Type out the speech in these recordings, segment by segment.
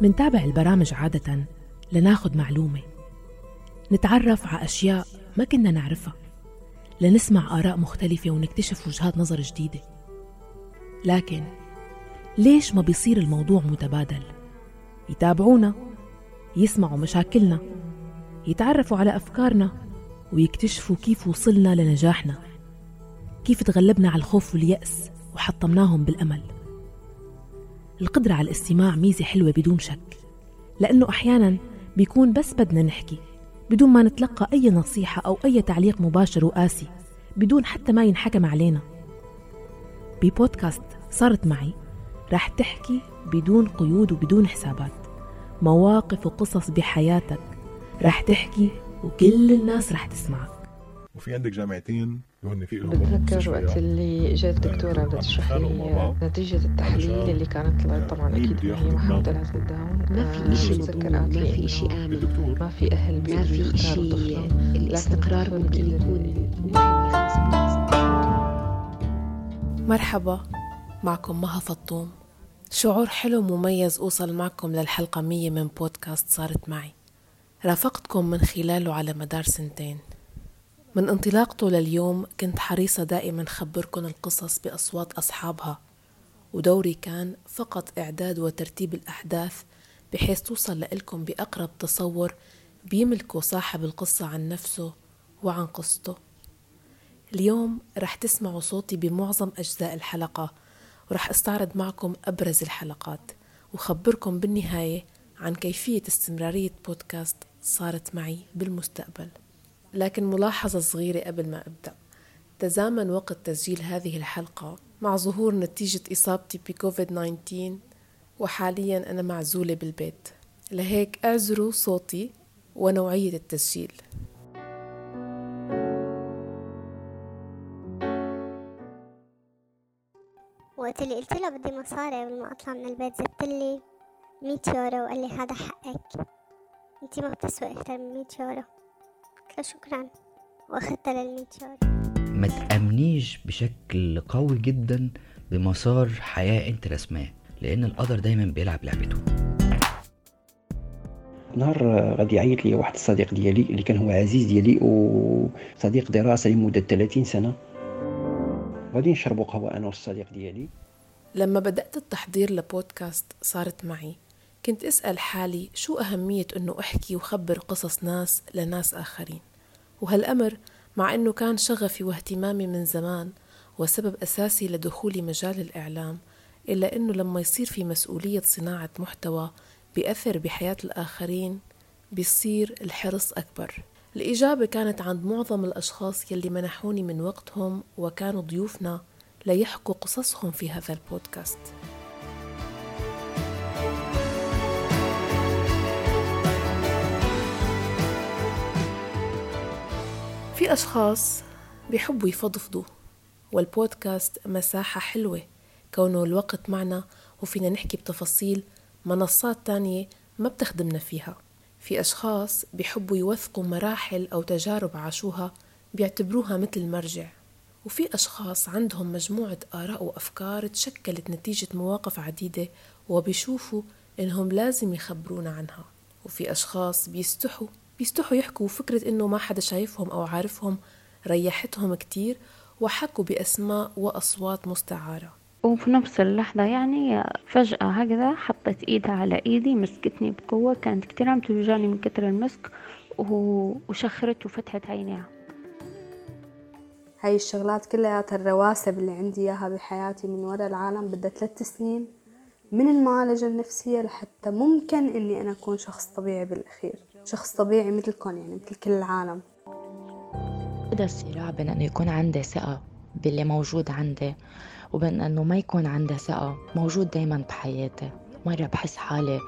منتابع البرامج عادة لناخد معلومة. نتعرف على أشياء ما كنا نعرفها. لنسمع آراء مختلفة ونكتشف وجهات نظر جديدة. لكن ليش ما بيصير الموضوع متبادل؟ يتابعونا يسمعوا مشاكلنا يتعرفوا على أفكارنا ويكتشفوا كيف وصلنا لنجاحنا. كيف تغلبنا على الخوف واليأس وحطمناهم بالأمل؟ القدرة على الاستماع ميزة حلوة بدون شك لأنه أحيانا بيكون بس بدنا نحكي بدون ما نتلقى أي نصيحة أو أي تعليق مباشر وقاسي بدون حتى ما ينحكم علينا. ببودكاست صارت معي رح تحكي بدون قيود وبدون حسابات مواقف وقصص بحياتك رح تحكي وكل الناس رح تسمعك. وفي عندك جامعتين؟ بتذكر وقت اللي اجت دكتورة بتشرح لي نتيجة التحليل اللي كانت طلعت. طبعا أكيد ما هي محاولات الداون ما في شيء مضمون ما في شيء آمن. ما في أهل ما في شيء الإستقرار ممكن يكون مرحبا. معكم مها فطوم. شعور حلو مميز أوصل معكم للحلقة مية من بودكاست صارت معي. رافقتكم من خلاله على مدار سنتين. من انطلاقته لليوم كنت حريصة دائما خبركم القصص بأصوات أصحابها ودوري كان فقط إعداد وترتيب الأحداث بحيث توصل لإلكم بأقرب تصور بيملكه صاحب القصة عن نفسه وعن قصته. اليوم رح تسمعوا صوتي بمعظم أجزاء الحلقة ورح أستعرض معكم أبرز الحلقات وخبركم بالنهاية عن كيفية استمرارية بودكاست صارت معي بالمستقبل. لكن ملاحظة صغيرة قبل ما أبدأ. تزامن وقت تسجيل هذه الحلقة مع ظهور نتيجة إصابتي بكوفيد 19 وحاليا أنا معزولة بالبيت. لهيك أعذروا صوتي ونوعية التسجيل. وقت اللي قلت له بدي مصاري قبل ما أطلع من البيت زدت لي 100 يورو وقال لي هذا حقك. أنتي ما بتسوي أكثر من 100 يورو. قلت له شكرا واخدتها لل 100 يورو ما تأمنيش بشكل قوي جدا بمسار حياة أنت رسماه لأن القدر دايما بيلعب لعبته. نهار غادي يعيط لي واحد الصديق ديالي اللي كان هو عزيز ديالي وصديق دراسة لمدة 30 سنة. غادي نشربوا قهوة أنا والصديق ديالي. لما بدأت التحضير لبودكاست صارت معي. كنت أسأل حالي شو أهمية أنه أحكي وخبر قصص ناس لناس آخرين. وهالأمر مع أنه كان شغفي واهتمامي من زمان وسبب أساسي لدخولي مجال الإعلام إلا أنه لما يصير في مسؤولية صناعة محتوى بيأثر بحياة الآخرين بيصير الحرص أكبر. الإجابة كانت عند معظم الأشخاص يلي منحوني من وقتهم وكانوا ضيوفنا ليحكوا قصصهم في هذا البودكاست. في أشخاص بيحبوا يفضفضوا والبودكاست مساحة حلوة كونه الوقت معنا وفينا نحكي بتفاصيل منصات تانية ما بتخدمنا فيها. في أشخاص بيحبوا يوثقوا مراحل أو تجارب عاشوها بيعتبروها مثل مرجع. وفي أشخاص عندهم مجموعة آراء وأفكار تشكلت نتيجة مواقف عديدة وبيشوفوا إنهم لازم يخبرونا عنها. وفي أشخاص بيستحوا بيستحوا يحكوا فكرة إنه ما حدا شايفهم أو عارفهم ريحتهم كتير وحكوا بأسماء وأصوات مستعارة. وفي نفس اللحظة يعني فجأة هكذا حطت إيدها على إيدي مسكتني بقوة كانت كتير عم توجعني من كتر المسك وشخرت وفتحت عينيها هاي الشغلات كلياتها الرواسب اللي عندي إياها بحياتي من وراء العالم بدها ثلاث سنين من المعالجة النفسية لحتى ممكن إني أنا أكون شخص طبيعي بالأخير. شخص طبيعي مثلكم يعني مثل كل العالم. هذا الصراع بين أنه يكون عندي ثقة باللي موجود عندي وبين أنه ما يكون عندي ثقة موجود دايما بحياتي. مرة بحس حالي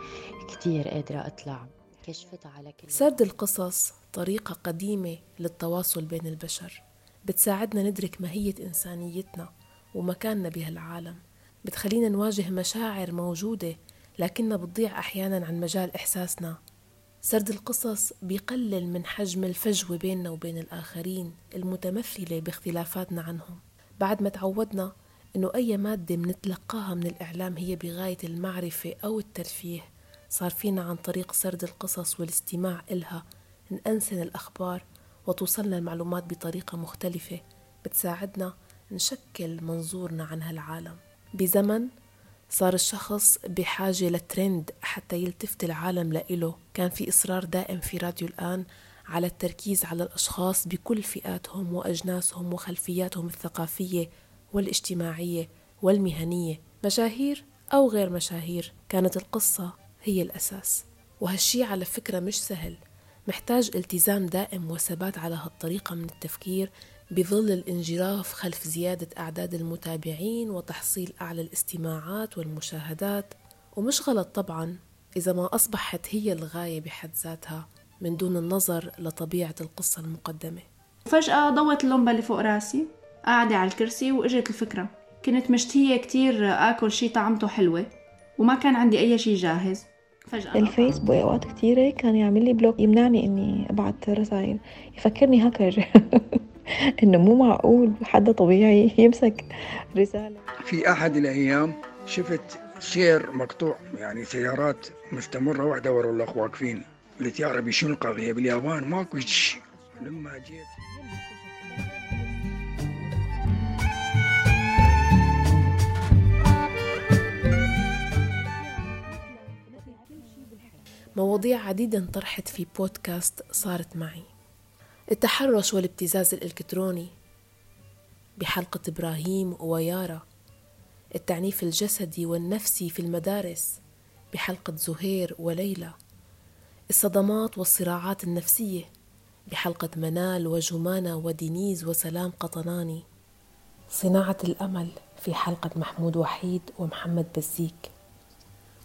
كتير قادرة أطلع. كشفتها على كل سرد القصص طريقة قديمة للتواصل بين البشر. بتساعدنا ندرك ماهية إنسانيتنا ومكاننا بهالعالم. بتخلينا نواجه مشاعر موجودة لكنها بتضيع أحيانا عن مجال إحساسنا. سرد القصص بيقلل من حجم الفجوة بيننا وبين الآخرين المتمثلة باختلافاتنا عنهم. بعد ما تعودنا إنه أي مادة منتلقاها من الإعلام هي بغاية المعرفة أو الترفيه صار فينا عن طريق سرد القصص والاستماع إلها نأنسن الأخبار وتوصلنا المعلومات بطريقة مختلفة بتساعدنا نشكل منظورنا عن هالعالم. بزمن صار الشخص بحاجة لترند حتى يلتفت العالم لإله. كان في إصرار دائم في راديو الآن على التركيز على الأشخاص بكل فئاتهم وأجناسهم وخلفياتهم الثقافية والاجتماعية والمهنية. مشاهير أو غير مشاهير كانت القصة هي الأساس. وهالشي على فكرة مش سهل. محتاج التزام دائم وثبات على هالطريقة من التفكير بظل الانجراف خلف زيادة أعداد المتابعين وتحصيل أعلى الاستماعات والمشاهدات. ومش غلط طبعا إذا ما أصبحت هي الغاية بحد ذاتها من دون النظر لطبيعة القصة المقدمة. فجأة ضوت اللمبة اللي فوق راسي قاعدة على الكرسي وإجت الفكرة. كنت مشتهية كتير آكل شي طعمته حلوة وما كان عندي أي شي جاهز. فجأة. ال Face بأوقات كتيرة كان يعمل لي block يمنعني إني أبعت رسائل. يفكرني هاكر. إنه مو معقول حدا طبيعي يمسك رسالة. في أحد الأيام شفت سير مقطوع يعني سيارات مستمرة واحدة ورا الأخرى واقفين. قلت يا ربي شنو القضية؟ باليابان ماكو شيء. لما جيت مواضيع عديدة انطرحت في بودكاست صارت معي. التحرش والابتزاز الإلكتروني بحلقة إبراهيم ويارا. التعنيف الجسدي والنفسي في المدارس بحلقة زهير وليلى. الصدمات والصراعات النفسية بحلقة منال وجمانة ودينيز وسلام قطناني. صناعة الأمل في حلقة محمود وحيد ومحمد بزيك.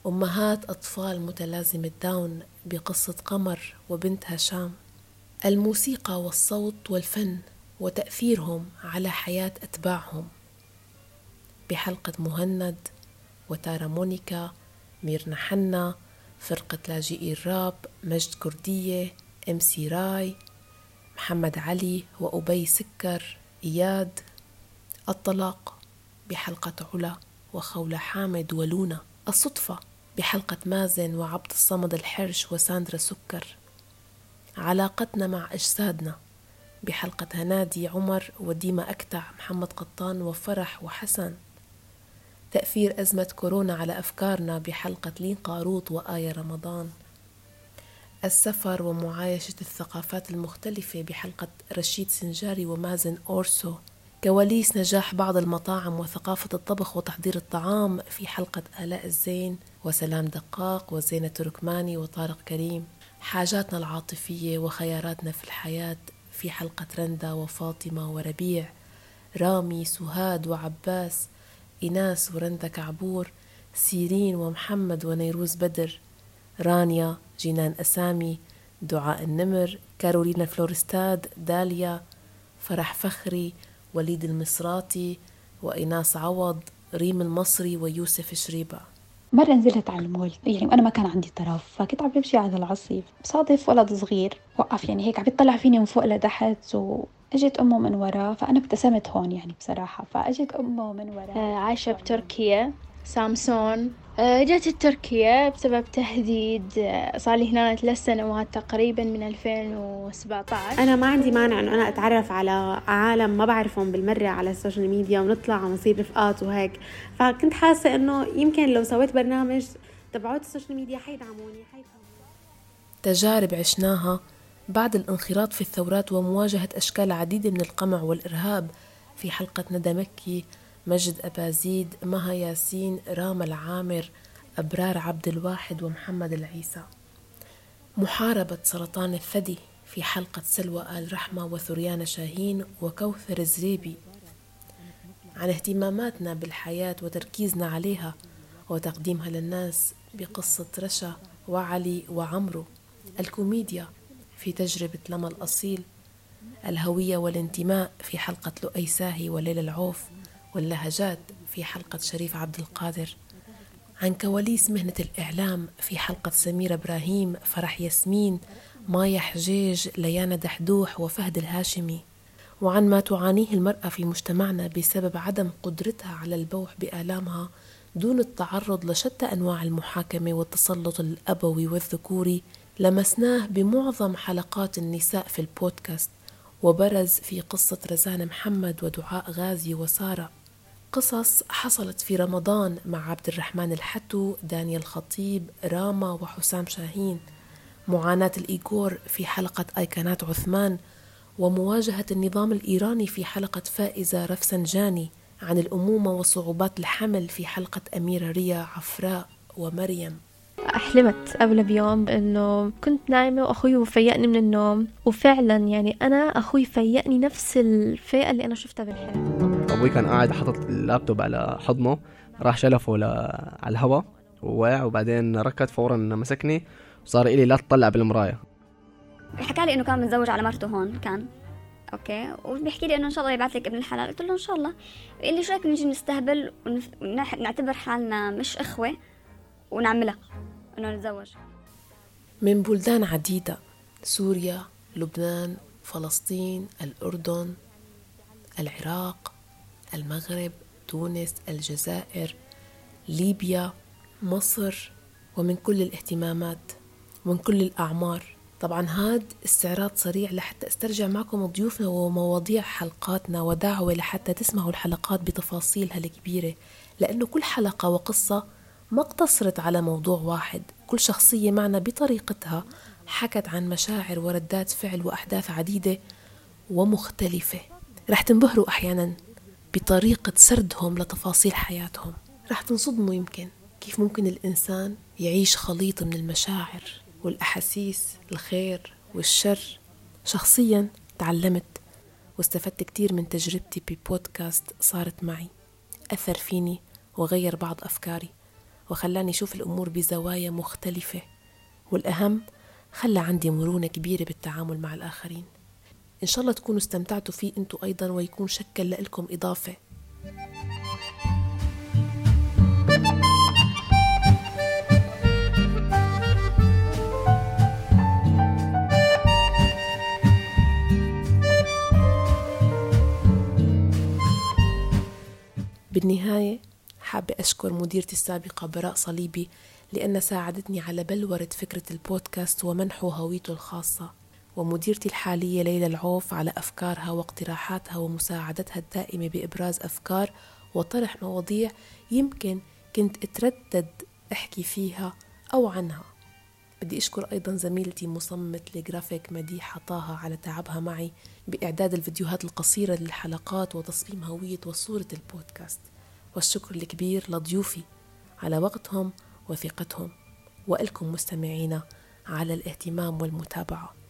أمهات أطفال متلازمة داون بقصة قمر وبنت هشام. الموسيقى والصوت والفن وتأثيرهم على حياة أتباعهم. بحلقة مهند وتارا مونيكا ميرنا حنا فرقة لاجئي الراب مجد كردية MC Ray محمد علي وأبي سكر إياد. الطلاق بحلقة علا وخولة حامد ولونا. الصدفة بحلقة مازن وعبد الصمد الحرش وساندرا سكر. علاقتنا مع أجسادنا. بحلقة هنادي عمر وديما أكتع محمد قطان وفرح وحسن. تأثير أزمة كورونا على أفكارنا بحلقة لين قاروط وآية رمضان. السفر ومعايشة الثقافات المختلفة بحلقة رشيد سنجاري ومازن أورسو. كواليس نجاح بعض المطاعم وثقافة الطبخ وتحضير الطعام في حلقة آلاء الزين وسلام دقاق وزينة تركماني وطارق كريم. حاجاتنا العاطفية وخياراتنا في الحياة في حلقة رندا وفاطمة وربيع. رامي سهاد وعباس إناس ورندا كعبور سيرين ومحمد ونيروز بدر رانيا جينان أسامي دعاء النمر كارولينا فلورستاد داليا فرح فخري وليد المصراتي وإناس عوض ريم المصري ويوسف شريبة. مرة نزلت على المول يعني وأنا ما كان عندي طرف فكنت عم بمشي على العصيف. بصادف ولد صغير وقف يعني هيك عم يطلع فيني من فوق لتحت وإجت أمه من ورا فأنا ابتسمت هون يعني بصراحة فأجت أمه من ورا. آه، عايشة بتركيا. سامسون. آه، جت تركيا بسبب تهديد آه، صار لي هنا ثلاث سنوات تقريبا من 2017 أنا ما عندي مانع إنه أنا أتعرف على عالم ما بعرفهم بالمرة على ال social media ونطلع ونصير رفقات وهيك. فكنت حاسة إنه يمكن لو سويت برنامج تبعوت ال social media حيدعموني حيفهموني تجارب عشناها بعد الانخراط في الثورات ومواجهة أشكال عديدة من القمع والإرهاب في حلقة ندى مكي. مجد أبازيد مها ياسين راما العامر أبرار عبد الواحد ومحمد العيسى. محاربة سرطان الثدي في حلقة سلوى آل رحمة وثريان شاهين وكوثر الزريبي. عن اهتماماتنا بالحياة وتركيزنا عليها وتقديمها للناس بقصة رشا وعلي وعمرو. الكوميديا في تجربة لما الأصيل. الهوية والانتماء في حلقة لؤي ساهي وليلى العوف. واللهجات في حلقة شريف عبد القادر. عن كواليس مهنة الإعلام في حلقة سميرة إبراهيم فرح ياسمين مايا حجيج ليانا دحدوح وفهد الهاشمي. وعن ما تعانيه المرأة في مجتمعنا بسبب عدم قدرتها على البوح بآلامها دون التعرض لشتى أنواع المحاكمة والتسلط الأبوي والذكوري لمسناه بمعظم حلقات النساء في البودكاست. وبرز في قصة رزان محمد ودعاء غازي وسارة. قصص حصلت في رمضان مع عبد الرحمن الحتو دانيال خطيب راما وحسام شاهين. معاناة الإيغور في حلقة أيقونات عثمان ومواجهة النظام الإيراني في حلقة فائزة رفسنجاني عن الأمومة وصعوبات الحمل في حلقة أميرة ريا عفراء ومريم. حلمت قبل بيوم إنه كنت نايمة وأخوي فيقني من النوم وفعلا يعني أنا أخوي فيقني نفس الفيقة اللي أنا شفتها بالحلم أبوي كان قاعد حاطط اللابتوب على حضنه راح شلفه ل... على الهواء ووقع وبعدين ركض فورا مسكني وصار يقلي لا تطلع بالمراية. حكى لي إنه كان متزوج على مرته هون كان. okay؟ وبيحكي لي إنه إن شاء الله يبعث لك ابن الحلال. قلت له إن شاء الله. قال لي شو رأيك نجي نستهبل ونعتبر حالنا مش إخوة ونعملها إنه نتزوج. من بلدان عديدة سوريا لبنان فلسطين الأردن العراق. المغرب تونس الجزائر ليبيا مصر ومن كل الاهتمامات ومن كل الأعمار. طبعا هاد استعراض سريع لحتى أسترجع معكم ضيوفنا ومواضيع حلقاتنا ودعوة لحتى تسمعوا الحلقات بتفاصيلها الكبيرة لأنه كل حلقة وقصة ما اقتصرت على موضوع واحد. كل شخصية معنا بطريقتها حكت عن مشاعر وردات فعل وأحداث عديدة ومختلفة. رح تنبهروا أحيانا. بطريقة سردهم لتفاصيل حياتهم. رح تنصدموا يمكن كيف ممكن الإنسان يعيش خليط من المشاعر والأحاسيس الخير والشر. شخصيا تعلمت واستفدت كتير من تجربتي ببودكاست صارت معي. أثر فيني وغير بعض أفكاري وخلاني أشوف الأمور بزوايا مختلفة. والأهم خلى عندي مرونة كبيرة بالتعامل مع الآخرين. إن شاء الله تكونوا استمتعتوا فيه أنتوا أيضا ويكون شكل لكم إضافة. بالنهاية حابة أشكر مديرتي السابقة براء صليبي لأن ساعدتني على بلورة فكرة البودكاست ومنحه هويته الخاصة. ومديرتي الحالية ليلى العوف على أفكارها واقتراحاتها ومساعدتها الدائمة بإبراز أفكار وطرح مواضيع يمكن كنت أتردد أحكي فيها أو عنها. بدي أشكر أيضا زميلتي مصممة الجرافيك مديحة طه على تعبها معي بإعداد الفيديوهات القصيرة للحلقات وتصميم هوية وصورة البودكاست. والشكر الكبير لضيوفي على وقتهم وثقتهم. وإلكم مستمعينا على الاهتمام والمتابعة.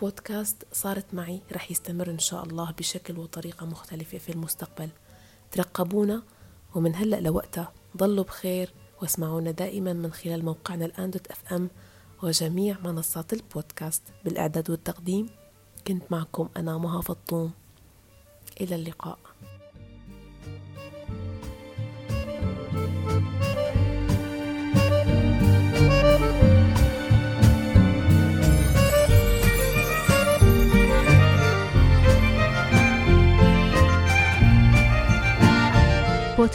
بودكاست صارت معي رح يستمر إن شاء الله بشكل وطريقة مختلفة في المستقبل. ترقبونا ومن هلأ لوقتها ضلوا بخير واسمعونا دائما من خلال موقعنا الآن دوت أف أم وجميع منصات البودكاست. بالإعداد والتقديم كنت معكم أنا مها فطوم. إلى اللقاء.